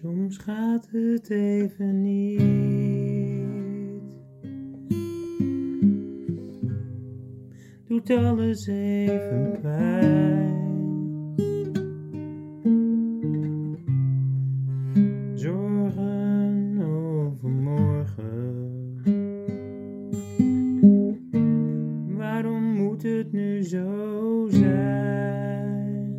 Soms gaat het even niet. Doet alles even pijn. Zorgen over morgen. Waarom moet het nu zo zijn?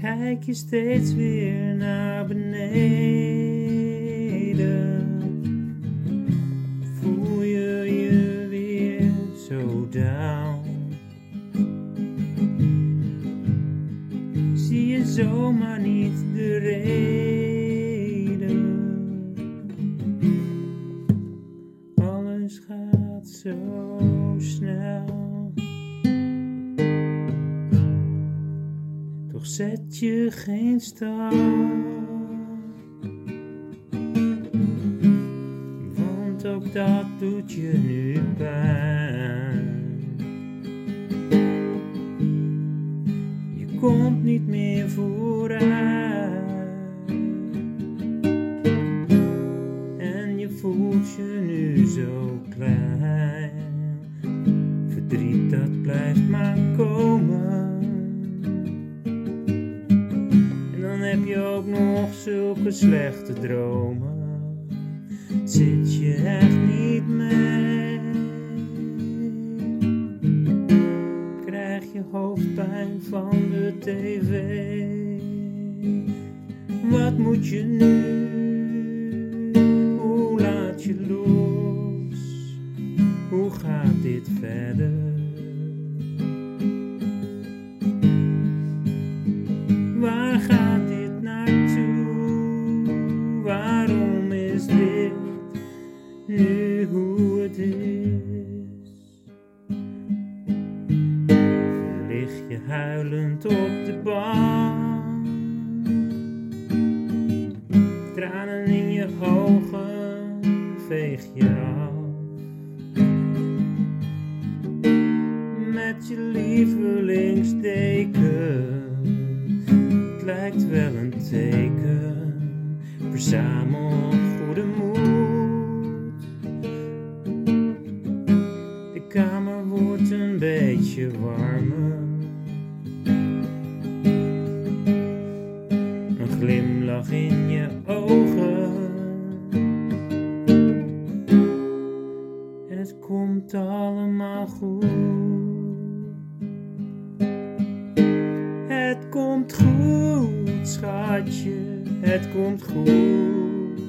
Kijk je steeds weer naar beneden? Zie je zomaar niet de reden? Alles gaat zo snel. Toch zet je geen stap. Want ook dat doet je nu pijn. Komt niet meer vooruit. En je voelt je nu zo klein. Verdriet dat blijft maar komen. En dan heb je ook nog zulke slechte dromen. Zit je echt niet mee? Van de tv? Wat moet je nu? Je huilend op de bank? Tranen in je ogen veeg je af. Met je lievelingsdeken het lijkt wel een teken. Verzamel glimlach in je ogen. En het komt allemaal goed. Het komt goed, schatje, het komt goed.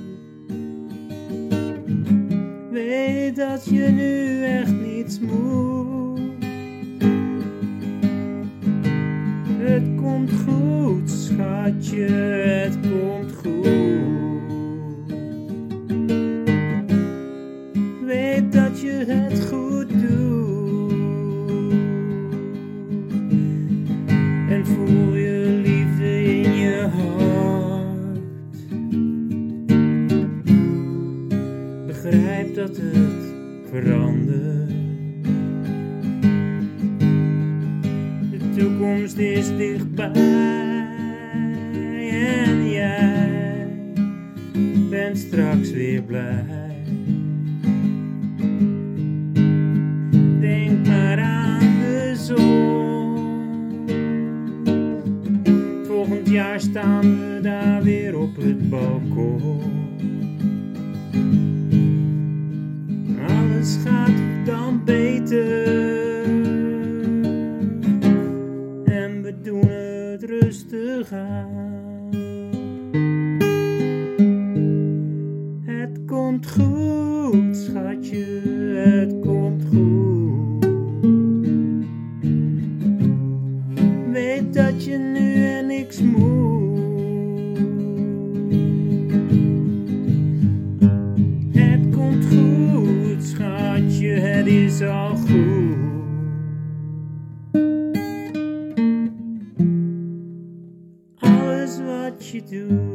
Weet dat je nu echt niets moet. Het komt goed, schatje, het komt goed. Weet dat je het goed doet. En voel je liefde in je hart. Begrijp dat het verandert. De toekomst is dichtbij. Jij bent straks weer blij. Denk maar aan de zon. Volgend jaar staan we daar weer op het balkon. nu en niks moe. Het komt goed, schatje, het is al goed. Alles wat je doet.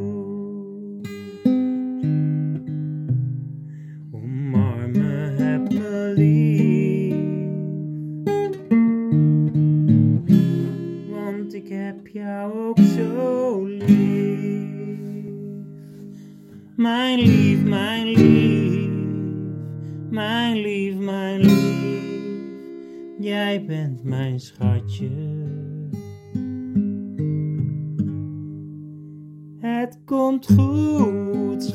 Mijn lief, mijn lief, mijn lief, mijn lief. Jij bent mijn schatje. Het komt goed.